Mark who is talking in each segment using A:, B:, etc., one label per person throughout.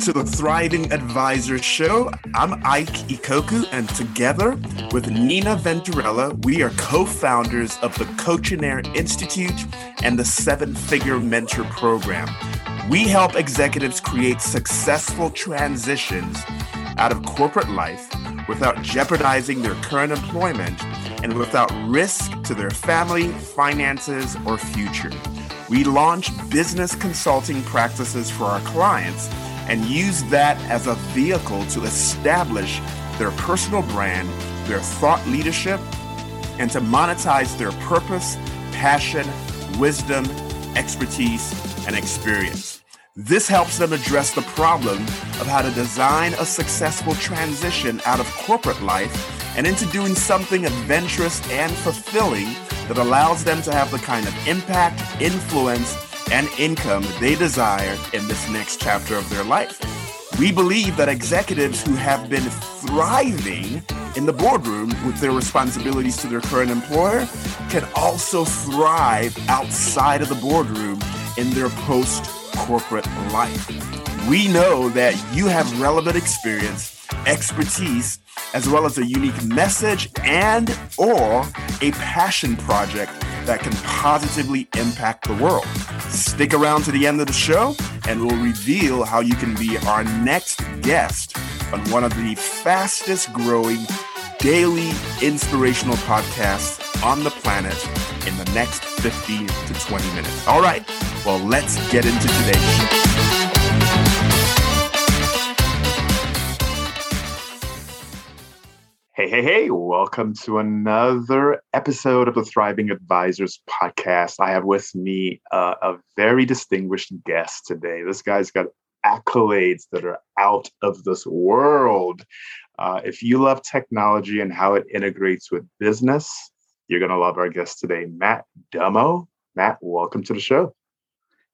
A: to the Thriving Advisor Show. I'm Ike Ikoku, and together with Nina Venturella, we are co founders of the Coachinaire Institute and the Seven Figure Mentor Program. We help executives create successful transitions out of corporate life without jeopardizing their current employment and without risk to their family, finances, or future. We launch business consulting practices for our clients and use that as a vehicle to establish their personal brand, their thought leadership, and to monetize their purpose, passion, wisdom, expertise, and experience. This helps them address the problem of how to design a successful transition out of corporate life and into doing something adventurous and fulfilling that allows them to have the kind of impact, influence, and income they desire in this next chapter of their life. We believe that executives who have been thriving in the boardroom with their responsibilities to their current employer can also thrive outside of the boardroom in their post corporate life. We know that you have relevant experience, expertise, as well as a unique message and or a passion project that can positively impact the world. Stick around to the end of the show and we'll reveal how you can be our next guest on one of the fastest growing daily inspirational podcasts on the planet in the next 15 to 20 minutes. All right, well, let's get into today's show. Hey, hey, hey, welcome to another episode of the Thriving Advisors podcast. I have with me uh, a very distinguished guest today. This guy's got accolades that are out of this world. Uh, if you love technology and how it integrates with business, you're going to love our guest today, Matt Dummo. Matt, welcome to the show.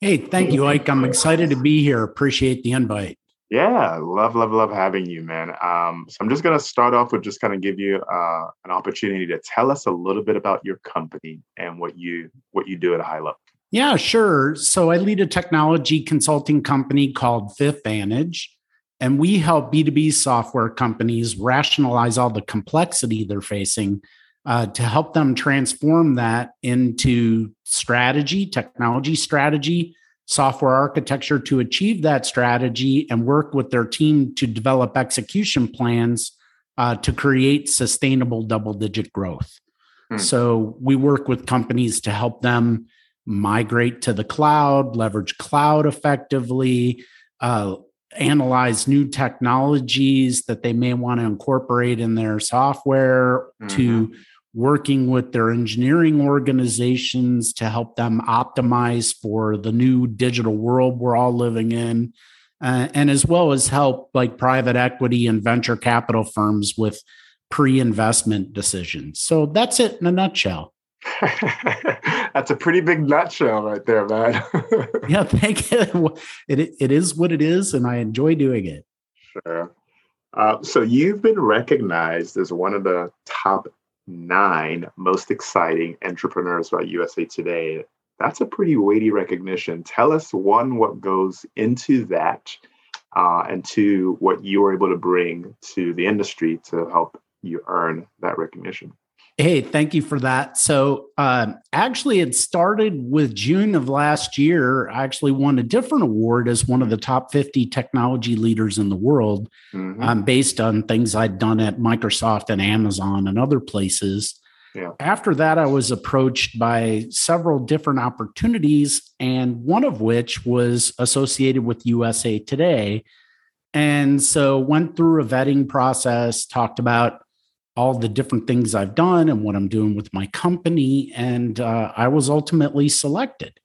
B: Hey, thank you, Ike. I'm excited to be here. Appreciate the invite.
A: Yeah, love, love, love having you, man. Um, so I'm just going to start off with just kind of give you uh, an opportunity to tell us a little bit about your company and what you what you do at a high level.
B: Yeah, sure. So I lead a technology consulting company called Fifth Vantage, and we help B2B software companies rationalize all the complexity they're facing uh, to help them transform that into strategy, technology strategy, software architecture to achieve that strategy and work with their team to develop execution plans uh, to create sustainable double digit growth. Hmm. So we work with companies to help them migrate to the cloud, leverage cloud effectively, uh, analyze new technologies that they may want to incorporate in their software mm-hmm. to working with their engineering organizations to help them optimize for the new digital world we're all living in uh, and as well as help like private equity and venture capital firms with pre-investment decisions. So that's it in a nutshell.
A: That's a pretty big nutshell right there man.
B: Yeah thank you. It, it is what it is and i enjoy doing it.
A: Sure. Uh, so you've been recognized as one of the top nine most exciting entrepreneurs by USA Today. That's a pretty weighty recognition. Tell us one, what goes into that, uh, and two, what you were able to bring to the industry to help you earn that recognition.
B: Hey, thank you for that. So, um, actually, it started with June of last year. I actually won a different award as one of the top 50 technology leaders in the world, mm-hmm. um, based on things I'd done at Microsoft and Amazon and other places. Yeah. After that, I was approached by several different opportunities, and one of which was associated with USA Today. And so, went through a vetting process, talked about all the different things I've done and what I'm doing with my company. And uh, I was ultimately selected.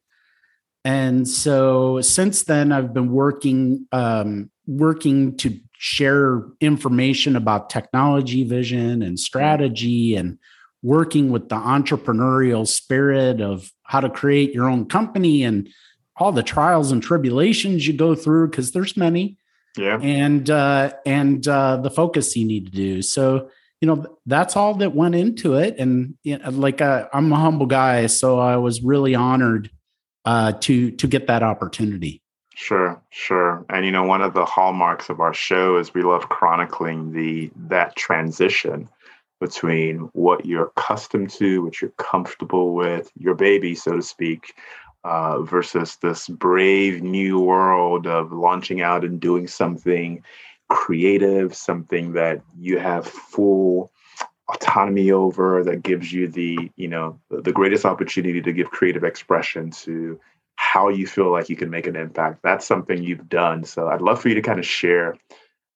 B: And so since then, I've been working um, working to share information about technology vision and strategy and working with the entrepreneurial spirit of how to create your own company and all the trials and tribulations you go through because there's many yeah and uh and uh the focus you need to do so you know that's all that went into it and you know, like uh, i'm a humble guy so i was really honored uh, to to get that opportunity
A: Sure, sure. And you know, one of the hallmarks of our show is we love chronicling the that transition between what you're accustomed to, what you're comfortable with, your baby, so to speak, uh, versus this brave new world of launching out and doing something creative, something that you have full autonomy over that gives you the you know the greatest opportunity to give creative expression to how you feel like you can make an impact. That's something you've done so i'd love for you to kind of share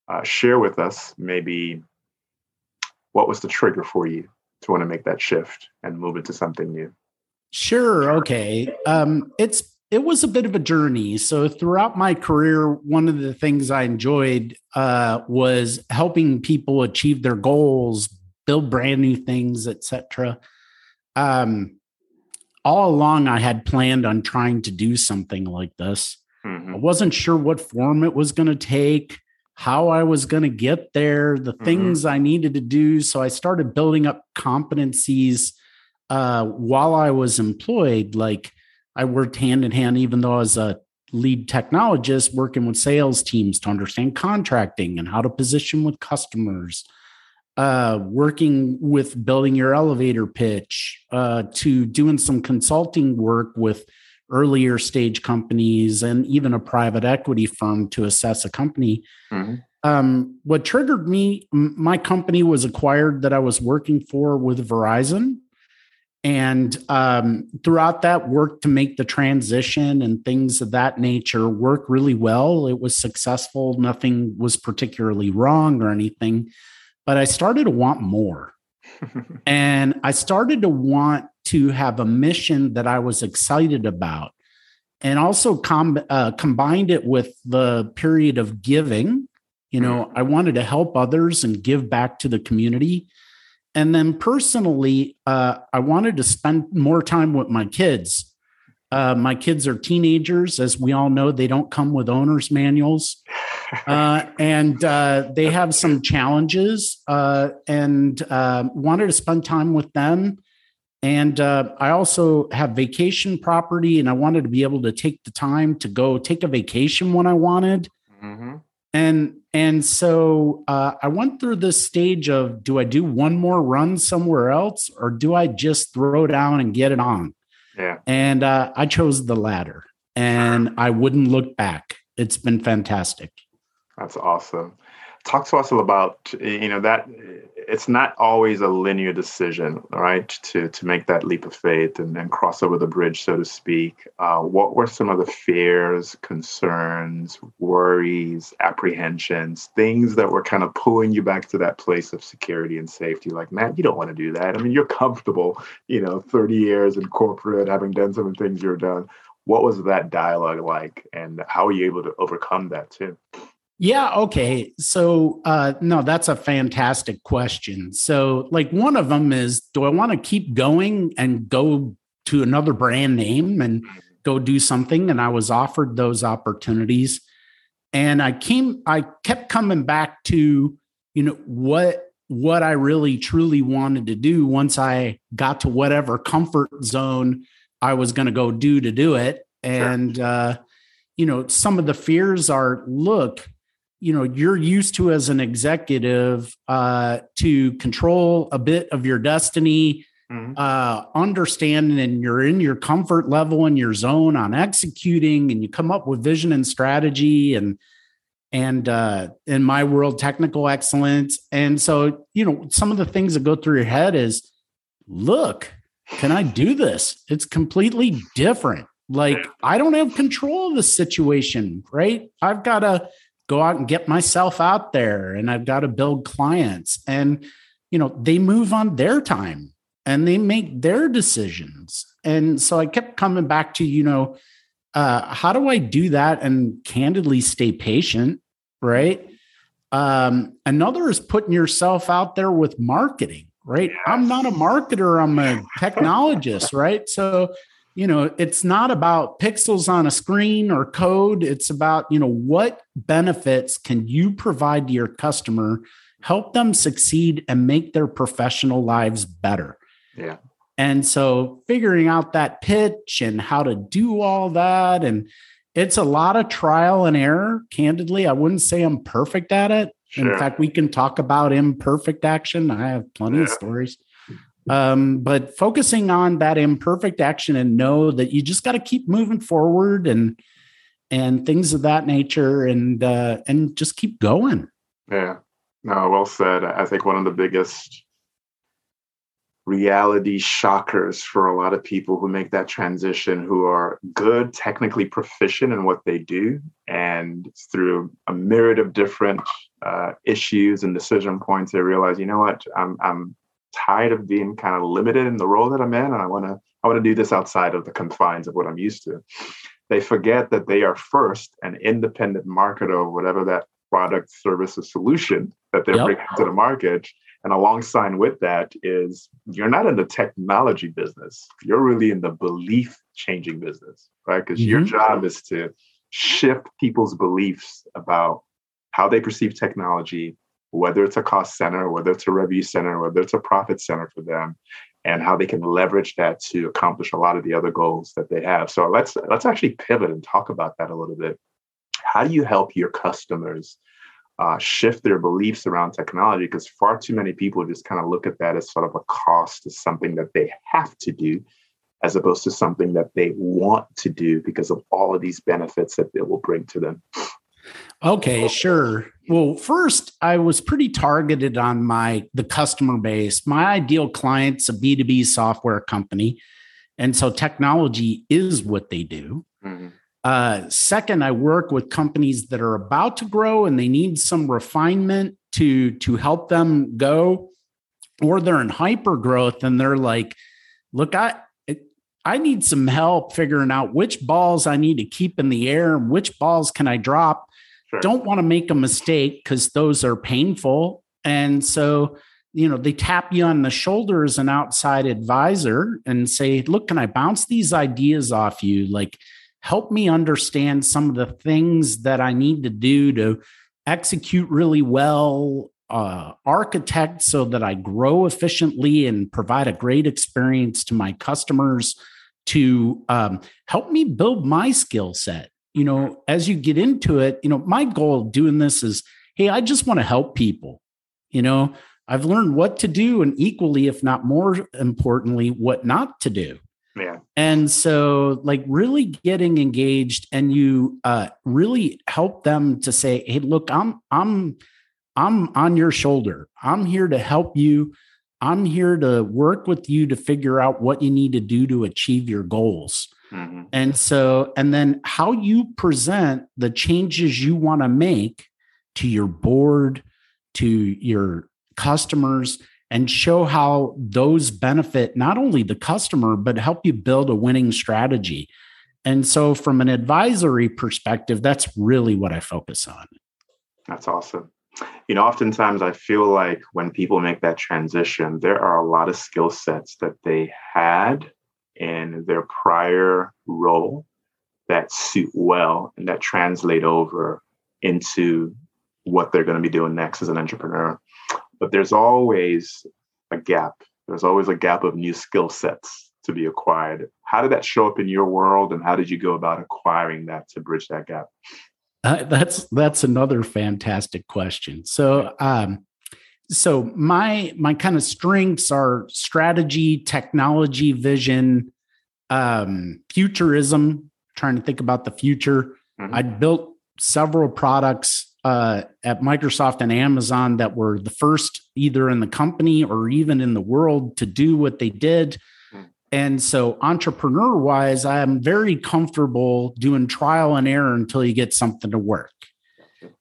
A: uh, share with us maybe what was the trigger for you to want to make that shift and move into something new?
B: Sure okay um, it's it was a bit of a journey so throughout my career one of the things i enjoyed uh, was helping people achieve their goals build brand new things, etc. Um, all along, I had planned on trying to do something like this. Mm-hmm. I wasn't sure what form it was going to take, how I was going to get there, the mm-hmm. things I needed to do. So I started building up competencies uh, while I was employed. Like I worked hand in hand, even though I was a lead technologist, working with sales teams to understand contracting and how to position with customers uh, working with building your elevator pitch uh, to doing some consulting work with earlier stage companies and even a private equity firm to assess a company. Mm-hmm. Um, what triggered me, my company was acquired that I was working for with Verizon. And um, throughout that work to make the transition and things of that nature work really well, it was successful. Nothing was particularly wrong or anything but I started to want more. and I started to want to have a mission that I was excited about and also com- uh, combined it with the period of giving. You know, I wanted to help others and give back to the community. And then personally, uh, I wanted to spend more time with my kids. Uh, my kids are teenagers. As we all know, they don't come with owner's manuals. Uh, and uh, they have some challenges uh, and uh, wanted to spend time with them. And uh, I also have vacation property, and I wanted to be able to take the time to go take a vacation when I wanted. Mm-hmm. And and so uh, I went through this stage of do I do one more run somewhere else, or do I just throw down and get it on?
A: Yeah.
B: And uh, I chose the latter, and I wouldn't look back. It's been fantastic.
A: That's awesome. Talk to us about you know that it's not always a linear decision, right? To to make that leap of faith and, then cross over the bridge, so to speak. Uh, what were some of the fears, concerns, worries, apprehensions, things that were kind of pulling you back to that place of security and safety? Like, man, you don't want to do that. I mean, you're comfortable, you know, 30 years in corporate, having done some of the things you've done. What was that dialogue like, and how were you able to overcome that too?
B: Yeah. Okay. So, uh, no, that's a fantastic question. So, like, one of them is do I want to keep going and go to another brand name and go do something? And I was offered those opportunities. And I came, I kept coming back to, you know, what, what I really truly wanted to do once I got to whatever comfort zone I was going to go do to do it. And, sure. uh, you know, some of the fears are look, you know you're used to as an executive uh, to control a bit of your destiny mm-hmm. uh, understand and you're in your comfort level in your zone on executing and you come up with vision and strategy and and uh, in my world technical excellence. And so you know some of the things that go through your head is look can i do this? It's completely different. Like i don't have control of the situation right? I've got to go out and get myself out there and I've got to build clients. And, you know, they move on their time and they make their decisions. And so I kept coming back to, you know, uh, how do I do that and candidly stay patient? Right. Um, another is putting yourself out there with marketing, right? I'm not a marketer, I'm a technologist, right? So you know it's not about pixels on a screen or code it's about you know what benefits can you provide to your customer help them succeed and make their professional lives better
A: yeah
B: and so figuring out that pitch and how to do all that and it's a lot of trial and error. Candidly, I wouldn't say I'm perfect at it. Sure. In fact, we can talk about imperfect action. I have plenty yeah. of stories. Um, but focusing on that imperfect action and know that you just got to keep moving forward and and things of that nature and uh and just keep going.
A: Yeah. No, well said. I think one of the biggest reality shockers for a lot of people who make that transition who are good technically proficient in what they do and through a myriad of different uh, issues and decision points they realize you know what i'm i'm tired of being kind of limited in the role that i'm in and i want to i want to do this outside of the confines of what i'm used to they forget that they are first an independent marketer of whatever that product service or solution that they're yep. bringing to the market and alongside with that is you're not in the technology business. You're really in the belief changing business, right? Because mm-hmm. your job is to shift people's beliefs about how they perceive technology, whether it's a cost center, whether it's a revenue center, whether it's a profit center for them, and how they can leverage that to accomplish a lot of the other goals that they have. So let's let's actually pivot and talk about that a little bit. How do you help your customers uh, shift their beliefs around technology because far too many people just kind of look at that as sort of a cost, as something that they have to do, as opposed to something that they want to do because of all of these benefits that it will bring to them.
B: Okay, sure. Well, first, I was pretty targeted on my the customer base. My ideal client's a B2B software company. And so technology is what they do. Mm-hmm. Uh, second, I work with companies that are about to grow and they need some refinement to to help them go, or they're in hyper growth and they're like, "Look, I I need some help figuring out which balls I need to keep in the air and which balls can I drop. Sure. Don't want to make a mistake because those are painful, and so." you know they tap you on the shoulder as an outside advisor and say look can i bounce these ideas off you like help me understand some of the things that I need to do to execute really well, uh, architect so that I grow efficiently and provide a great experience to my customers to um, help me build my skill set. You know, as you get into it, you know, my goal doing this is hey, I just want to help people. You know, I've learned what to do and equally, if not more importantly, what not to do.
A: Yeah.
B: And so, like, really getting engaged, and you uh, really help them to say, "Hey, look, I'm, I'm, I'm on your shoulder. I'm here to help you. I'm here to work with you to figure out what you need to do to achieve your goals." Mm-hmm. And so, and then how you present the changes you want to make to your board, to your customers, and show how those benefit not only the customer, but help you build a winning strategy. And so, from an advisory perspective, that's really what I focus on.
A: That's awesome. You know, oftentimes I feel like when people make that transition, there are a lot of skill sets that they had in their prior role that suit well and that translate over into what they're going to be doing next as an entrepreneur but there's always a gap. There's always a gap of new skill sets to be acquired. How did that show up in your world, and how did you go about acquiring that to bridge that gap?
B: Uh, that's that's another fantastic question. So, um, so my my kind of strengths are strategy, technology, vision, um, futurism. Trying to think about the future. Mm-hmm. I built several products uh, at Microsoft and Amazon that were the first, either in the company or even in the world, to do what they did. Hmm. And so, entrepreneur wise, I'm very comfortable doing trial and error until you get something to work.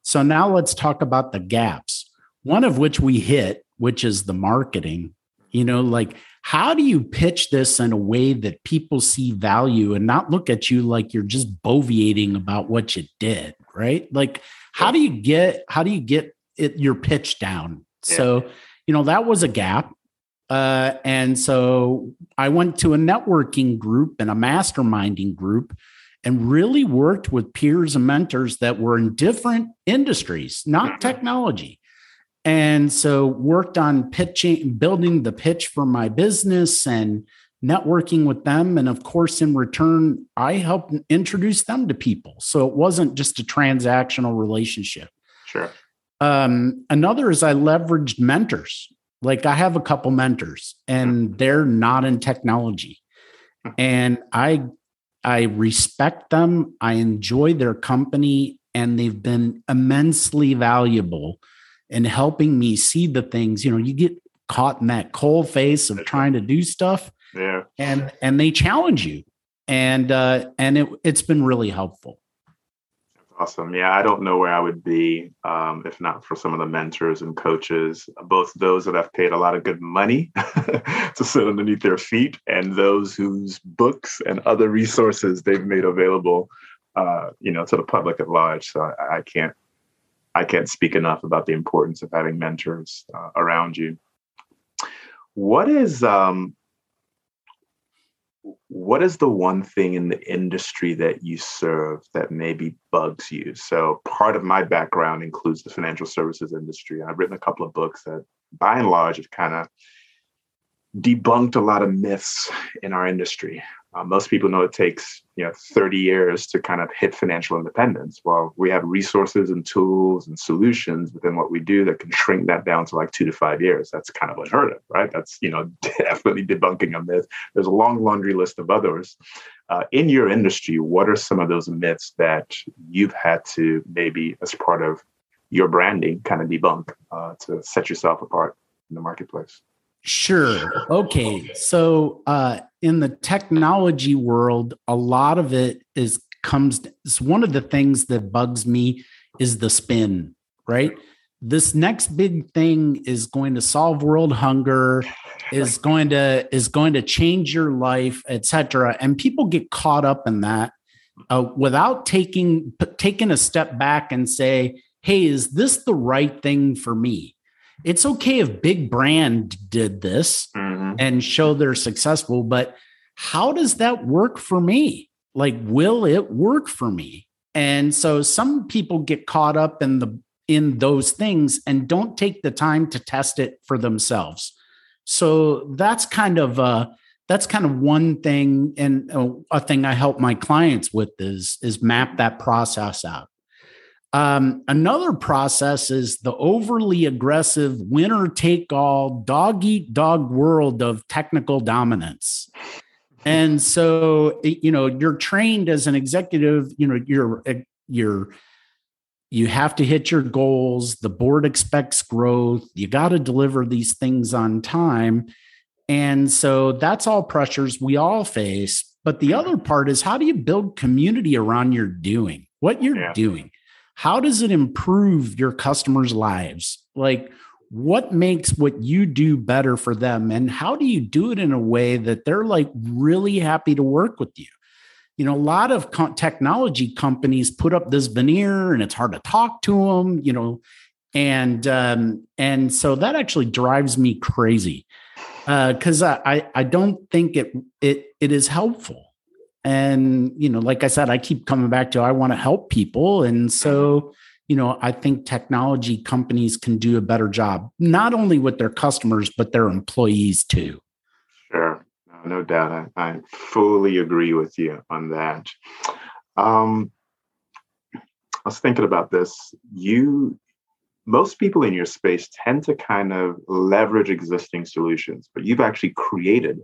B: So, now let's talk about the gaps, one of which we hit, which is the marketing. You know, like how do you pitch this in a way that people see value and not look at you like you're just boviating about what you did, right? Like, how do you get how do you get it your pitch down? Yeah. So, you know, that was a gap. Uh, and so I went to a networking group and a masterminding group and really worked with peers and mentors that were in different industries, not mm-hmm. technology. And so worked on pitching, building the pitch for my business and networking with them. And of course, in return, I helped introduce them to people. So it wasn't just a transactional relationship.
A: Sure.
B: Um, another is I leveraged mentors. Like I have a couple mentors and mm-hmm. they're not in technology. Hmm. And I I respect them. I enjoy their company and they've been immensely valuable in helping me see the things. You know, you get caught in that cold face of trying to do stuff
A: yeah.
B: and and they challenge you. And uh and it it's been really helpful.
A: Awesome. Yeah i don't know where i would be um, if not for some of the mentors and coaches both those that have paid a lot of good money to sit underneath their feet and those whose books and other resources they've made available uh, you know to the public at large. So I, I, can't i can't speak enough about the importance of having mentors uh, around you what is um, what is the one thing in the industry that you serve that maybe bugs you? So, part of my background includes the financial services industry. I've written a couple of books that, by and large, have kind of debunked a lot of myths in our industry. Uh, most people know it takes you know 30 years to kind of hit financial independence. Well, we have resources and tools and solutions within what we do that can shrink that down to like two to five years. That's kind of unheard of, right? That's you know definitely debunking a myth. There's a long laundry list of others. Uh, in your industry, what are some of those myths that you've had to maybe as part of your branding kind of debunk uh, to set yourself apart in the marketplace?
B: Sure. Okay. So uh, in the technology world, a lot of it is comes. It's one of the things that bugs me is the spin. Right. This next big thing is going to solve world hunger, is going to is going to change your life, etc. And people get caught up in that uh, without taking taking a step back and say, "Hey, is this the right thing for me?" It's okay if big brand did this mm-hmm. and show they're successful, but how does that work for me? Like, will it work for me? And so some people get caught up in the in those things and don't take the time to test it for themselves. So that's kind of uh that's kind of one thing and uh, a thing I help my clients with is is map that process out. Um, another process is the overly aggressive winner take all dog eat dog world of technical dominance. And so, you know, you're trained as an executive, you know, you're, you're, you have to hit your goals. The board expects growth. You got to deliver these things on time. And so that's all pressures we all face. But the other part is how do you build community around your doing, what you're yeah. doing? How does it improve your customers' lives? Like, what makes what you do better for them? And how do you do it in a way that they're like really happy to work with you? You know, a lot of co- technology companies put up this veneer and it's hard to talk to them, you know, and um, and so that actually drives me crazy because uh, I I don't think it it it is helpful and you know like i said i keep coming back to i want to help people. And so mm-hmm. you know i think technology companies can do a better job not only with their customers but their employees too.
A: Sure. No, no doubt. I, I, fully agree with you on that. Um, i was thinking about this. You most people in your space tend to kind of leverage existing solutions but you've actually created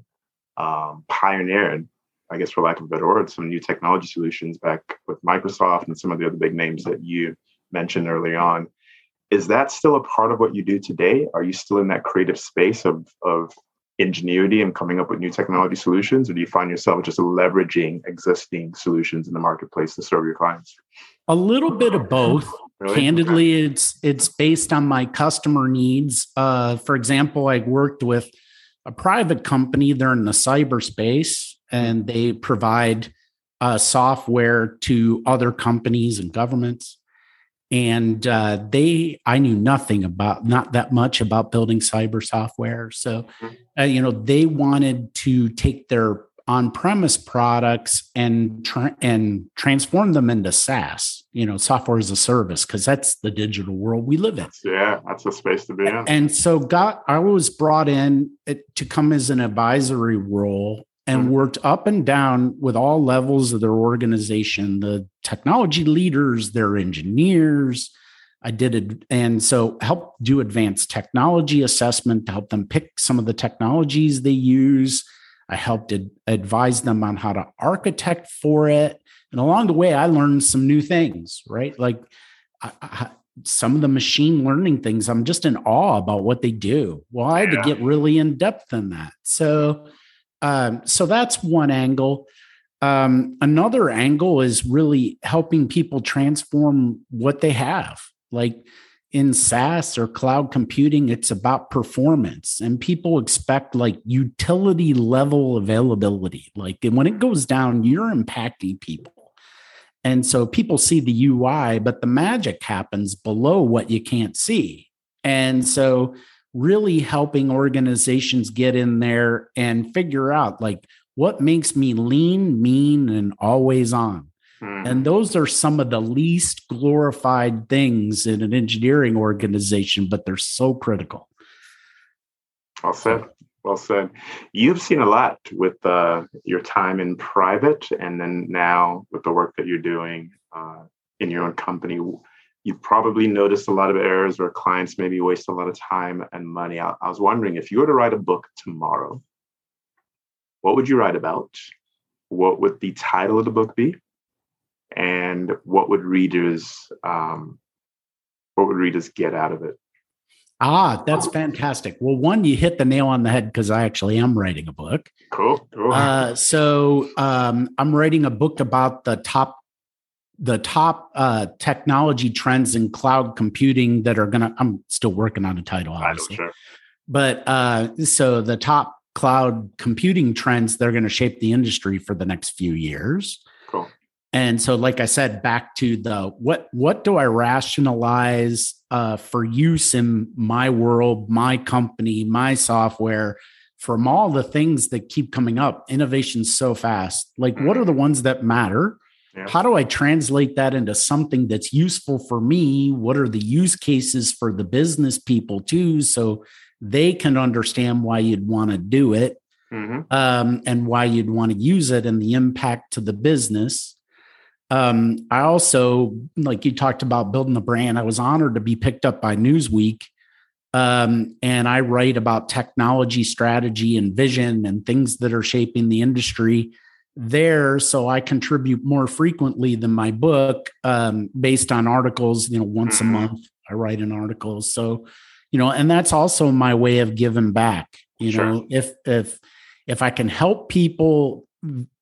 A: um, pioneered I guess for lack of a better word, some new technology solutions back with Microsoft and some of the other big names that you mentioned early on. Is that still a part of what you do today? Are you still in that creative space of, of ingenuity and coming up with new technology solutions, or do you find yourself just leveraging existing solutions in the marketplace to serve your clients?
B: A little bit of both. Really? Candidly, okay. it's it's based on my customer needs. Uh, for example, I worked with a private company. They're in the cyberspace, and they provide uh, software to other companies and governments. And uh, they, I knew nothing about, not that much about building cyber software. So, uh, you know, they wanted to take their on-premise products and tra- and transform them into SaaS, you know, software as a service, because that's the digital world we live in.
A: Yeah, that's a space to be in.
B: And so, got I was brought in to come as an advisory role and mm-hmm. worked up and down with all levels of their organization the technology leaders their engineers. I did it and so help do advanced technology assessment to help them pick some of the technologies they use. I helped ad- advise them on how to architect for it. And along the way i learned some new things right? Like I, I, some of the machine learning things i'm just in awe about what they do. Well i had yeah. to get really in depth in that. So um, so that's one angle. Um, another angle is really helping people transform what they have. Like in SaaS or cloud computing, it's about performance, and people expect like utility level availability. Like when it goes down, you're impacting people. And so people see the UI, but the magic happens below what you can't see. And so really helping organizations get in there and figure out like what makes me lean, mean, and always on. Mm. And those are some of the least glorified things in an engineering organization, but they're so critical.
A: Well said. Well said. You've seen a lot with uh, your time in private, and then now with the work that you're doing uh, in your own company you've probably noticed a lot of errors where clients maybe waste a lot of time and money. I, I, was wondering if you were to write a book tomorrow, what would you write about? What would the title of the book be? And what would readers um, what would readers get out of it?
B: Ah, that's fantastic. Well, one, you hit the nail on the head because I actually am writing a book.
A: Cool. cool.
B: Uh, so um, I'm writing a book about the top the top uh, technology trends in cloud computing that are going to, I'm still working on a title, obviously. Sure. But uh, so the top cloud computing trends, they're going to shape the industry for the next few years.
A: Cool.
B: And so, like I said, back to the what what do I rationalize uh, for use in my world, my company, my software, from all the things that keep coming up? Innovation's so fast. Like, mm-hmm. what are the ones that matter? Yeah. How do I translate that into something that's useful for me? What are the use cases for the business people too? So they can understand why you'd want to do it mm-hmm. um, and why you'd want to use it and the impact to the business. Um, I also, like you talked about building the brand, I was honored to be picked up by Newsweek. Um, and I write about technology strategy and vision and things that are shaping the industry there so i contribute more frequently than my book um, based on articles you know once a mm-hmm. month i write an article so you know and that's also my way of giving back you sure. know if if if i can help people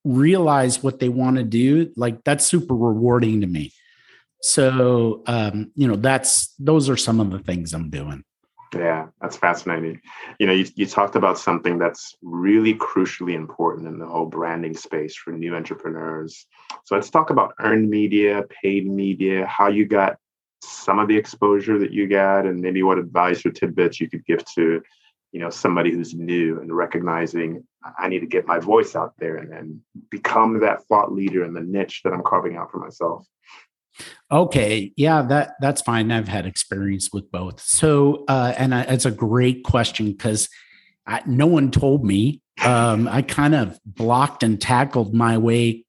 B: realize what they want to do like that's super rewarding to me so um you know that's those are some of the things i'm doing
A: yeah, that's fascinating. You know, you, you talked about something that's really crucially important in the whole branding space for new entrepreneurs. So let's talk about earned media, paid media, how you got some of the exposure that you got, and maybe what advice or tidbits you could give to, you know, somebody who's new and recognizing I need to get my voice out there and, and become that thought leader in the niche that I'm carving out for myself.
B: Okay, yeah, that that's fine. I've had experience with both. So, uh, and I, it's a great question because no one told me. Um, I kind of blocked and tackled my way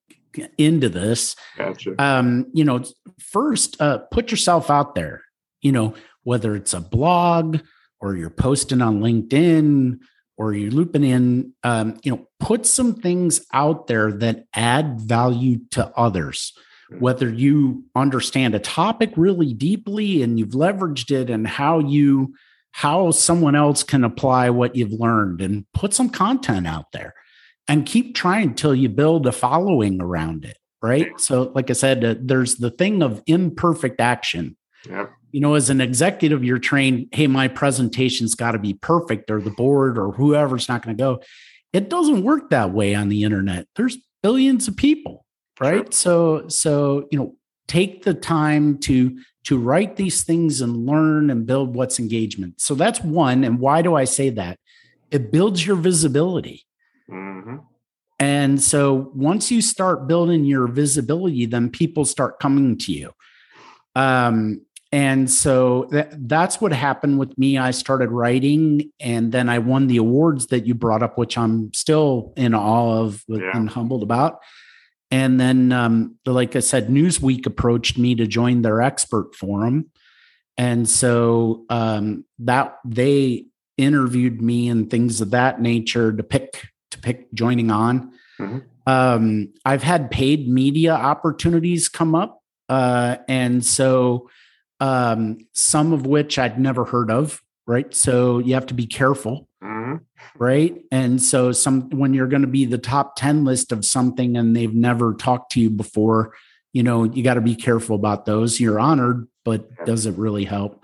B: into this.
A: Gotcha.
B: Um, you know, first, uh, put yourself out there. You know, whether it's a blog or you're posting on LinkedIn or you're looping in, um, you know, put some things out there that add value to others whether you understand a topic really deeply and you've leveraged it and how you how someone else can apply what you've learned and put some content out there and keep trying till you build a following around it right? So like i said uh, there's the thing of imperfect action.
A: Yep.
B: you know as an executive you're trained hey my presentation's got to be perfect or the board or whoever's not going to go. It doesn't work that way on the internet. There's billions of people right sure. so so you know take the time to to write these things and learn and build what's engagement so that's one and why do i say that it builds your visibility mm-hmm. and so once you start building your visibility then people start coming to you um and so that, that's what happened with me. I started writing and then I won the awards that you brought up, which I'm still in awe of yeah. and humbled about. And then, um, like I said, Newsweek approached me to join their expert forum. And so um, that they interviewed me and things of that nature to pick to pick joining on. Mm-hmm. Um, I've had paid media opportunities come up. Uh, and so um, some of which I'd never heard of, right? So you have to be careful, mm-hmm. right? And so some when you're going to be the top 10 list of something and they've never talked to you before, you know, you got to be careful about those. You're honored, but does it really help?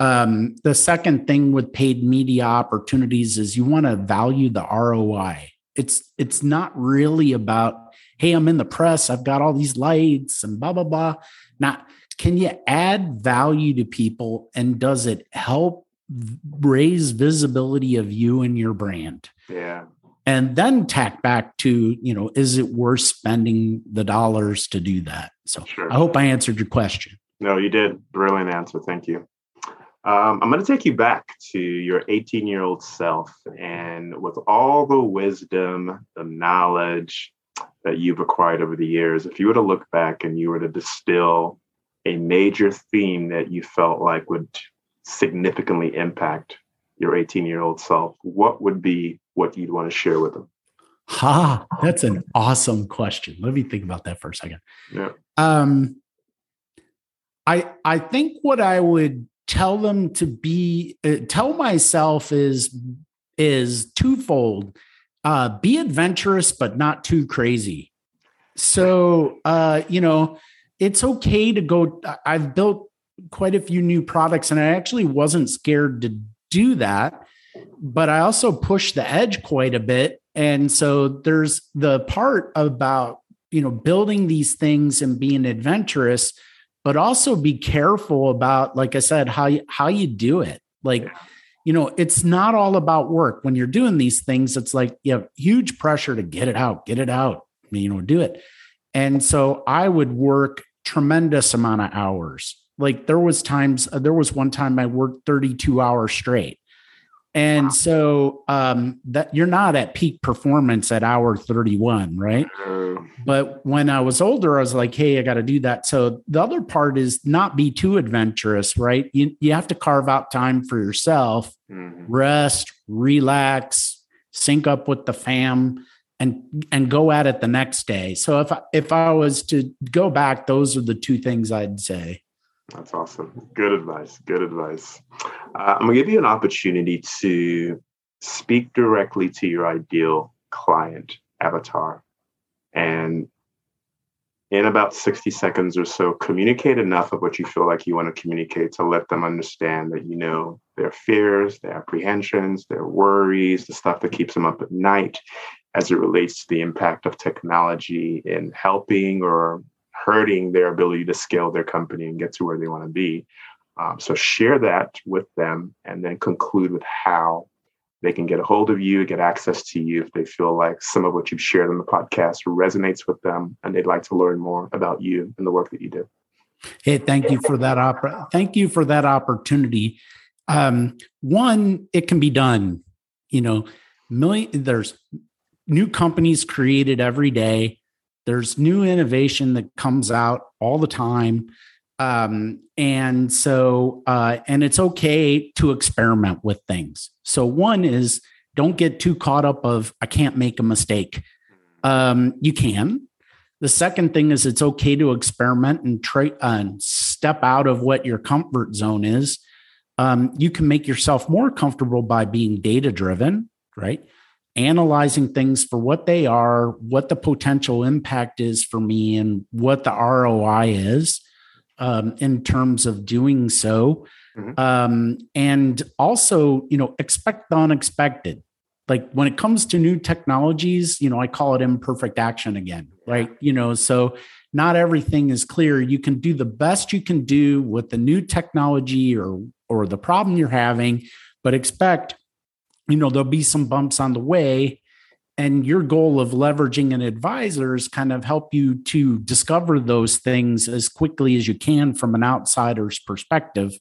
B: Um, the second thing with paid media opportunities is you want to value the ROI. It's it's not really about, hey, I'm in the press, I've got all these lights and blah blah blah. Not can you add value to people and does it help raise visibility of you and your brand.
A: Yeah.
B: And then tack back to you know is it worth spending the dollars to do that? So sure. i hope i answered your question.
A: No you did. Brilliant answer. Thank you. Um, i'm going to take you back to your 18 year old self and with all the wisdom the knowledge that you've acquired over the years if you were to look back and you were to distill a major theme that you felt like would significantly impact your 18 year old self, what would be what you'd want to share with them?
B: Ha, that's an awesome question. Let me think about that for a second.
A: Yeah.
B: Um, I I think what I would tell them to be uh, tell myself is is twofold. Uh, be adventurous, but not too crazy. So, uh, you know, it's okay to go. I've built quite a few new products and I actually wasn't scared to do that, but I also pushed the edge quite a bit. And so there's the part about, you know, building these things and being adventurous, but also be careful about, like I said, how you, how you do it. Like, you know, it's not all about work. When you're doing these things, it's like you have huge pressure to get it out, get it out, you know, do it. And so I would work tremendous amount of hours. Like there was times, uh, there was one time I worked 32 hours straight. And wow. so um, that you're not at peak performance at hour 31, right? But when I was older, I was like, hey, I got to do that. So the other part is not be too adventurous, right? You, you have to carve out time for yourself, mm-hmm. rest, relax, sync up with the fam and and go at it the next day. So if I, if I was to go back, those are the two things I'd say.
A: That's awesome. Good advice. Good advice. Uh, I'm gonna give you an opportunity to speak directly to your ideal client avatar, and in about 60 seconds or so, communicate enough of what you feel like you want to communicate to let them understand that you know their fears, their apprehensions, their worries, the stuff that keeps them up at night, as it relates to the impact of technology in helping or hurting their ability to scale their company and get to where they want to be. Um, so share that with them and then conclude with how they can get a hold of you, get access to you if they feel like some of what you've shared on the podcast resonates with them and they'd like to learn more about you and the work that you do.
B: Hey, thank you for that opera. Thank you for that opportunity. Um, one, it can be done. You know, million there's new companies created every day. There's new innovation that comes out all the time. Um, and so, uh, and it's okay to experiment with things. So, one is don't get too caught up of I can't make a mistake. Um, you can. The second thing is it's okay to experiment and try and step out of what your comfort zone is. Um, you can make yourself more comfortable by being data driven, right? Analyzing things for what they are, what the potential impact is for me, and what the ROI is um, in terms of doing so. Mm-hmm. Um, and also, you know, expect the unexpected. Like when it comes to new technologies, you know, I call it imperfect action again, right? You know, so not everything is clear. You can do the best you can do with the new technology or or the problem you're having, but expect you know there'll be some bumps on the way. And your goal of leveraging an advisor is kind of help you to discover those things as quickly as you can from an outsider's perspective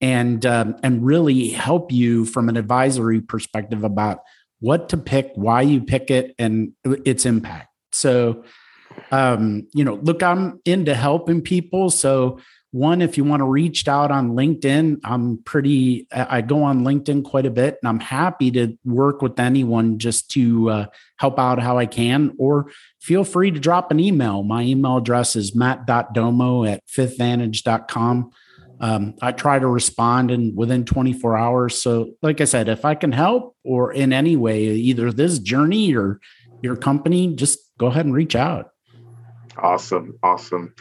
B: and um, and really help you from an advisory perspective about what to pick why you pick it and its impact. So um, you know look i'm into helping people. So one, if you want to reach out on LinkedIn, I'm pretty, I go on LinkedIn quite a bit and I'm happy to work with anyone just to uh, help out how I can. Or feel free to drop an email. My email address is matt.domo at fifthvantage.com. Um, I try to respond in within 24 hours. So, like I said, if I can help or in any way, either this journey or your company, just go ahead and reach out.
C: Awesome, awesome.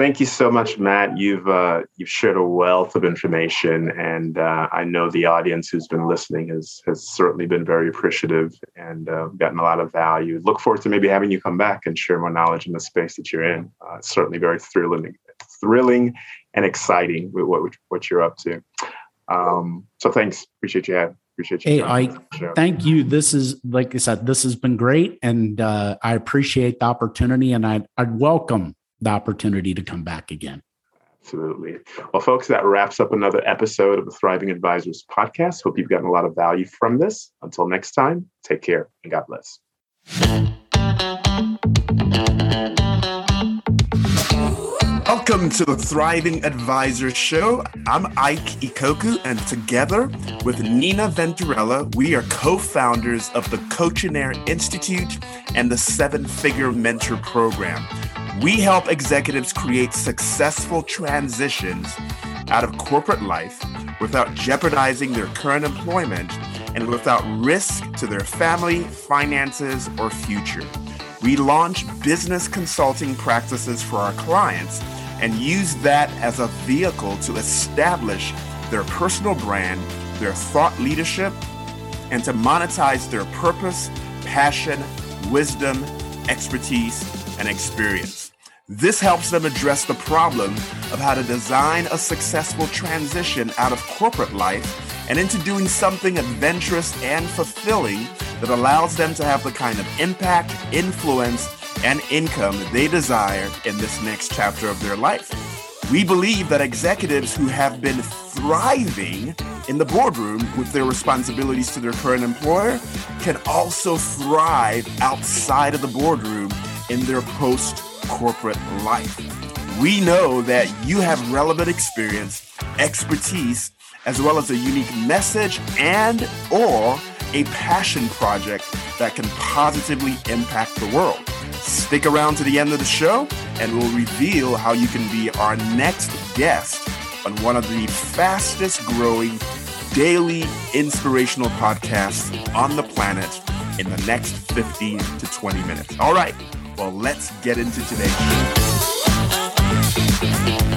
C: Thank you so much, Matt. You've uh, you've shared a wealth of information, and uh, I know the audience who's been listening has has certainly been very appreciative and uh, gotten a lot of value. Look forward to maybe having you come back and share more knowledge in the space that you're in. Uh, certainly very thrilling, thrilling and exciting with what what you're up to. Um, so thanks. Appreciate you having. Appreciate you.
B: Hey, I thank you. This is like I said, this has been great, and uh, I appreciate the opportunity, and I I'd welcome the opportunity to come back again.
C: Absolutely. Well, folks, that wraps up another episode of the Thriving Advisors podcast. Hope you've gotten a lot of value from this. Until next time, take care and God bless.
A: Welcome to the Thriving Advisors Show. I'm Ike Ikokwu, and together with Nina Venturella, we are co founders of the Coachinaire Institute and the Seven Figure Mentor Program. We help executives create successful transitions out of corporate life without jeopardizing their current employment and without risk to their family, finances, or future. We launch business consulting practices for our clients and use that as a vehicle to establish their personal brand, their thought leadership, and to monetize their purpose, passion, wisdom, expertise, and experience. This helps them address the problem of how to design a successful transition out of corporate life and into doing something adventurous and fulfilling that allows them to have the kind of impact, influence, and income they desire in this next chapter of their life. We believe that executives who have been thriving in the boardroom with their responsibilities to their current employer can also thrive outside of the boardroom in their post corporate life. We know that you have relevant experience, expertise, as well as a unique message and or a passion project that can positively impact the world. Stick around to the end of the show and we'll reveal how you can be our next guest on one of the fastest growing daily inspirational podcasts on the planet in the next 15 to 20 minutes. All right. Well, let's get into today's show.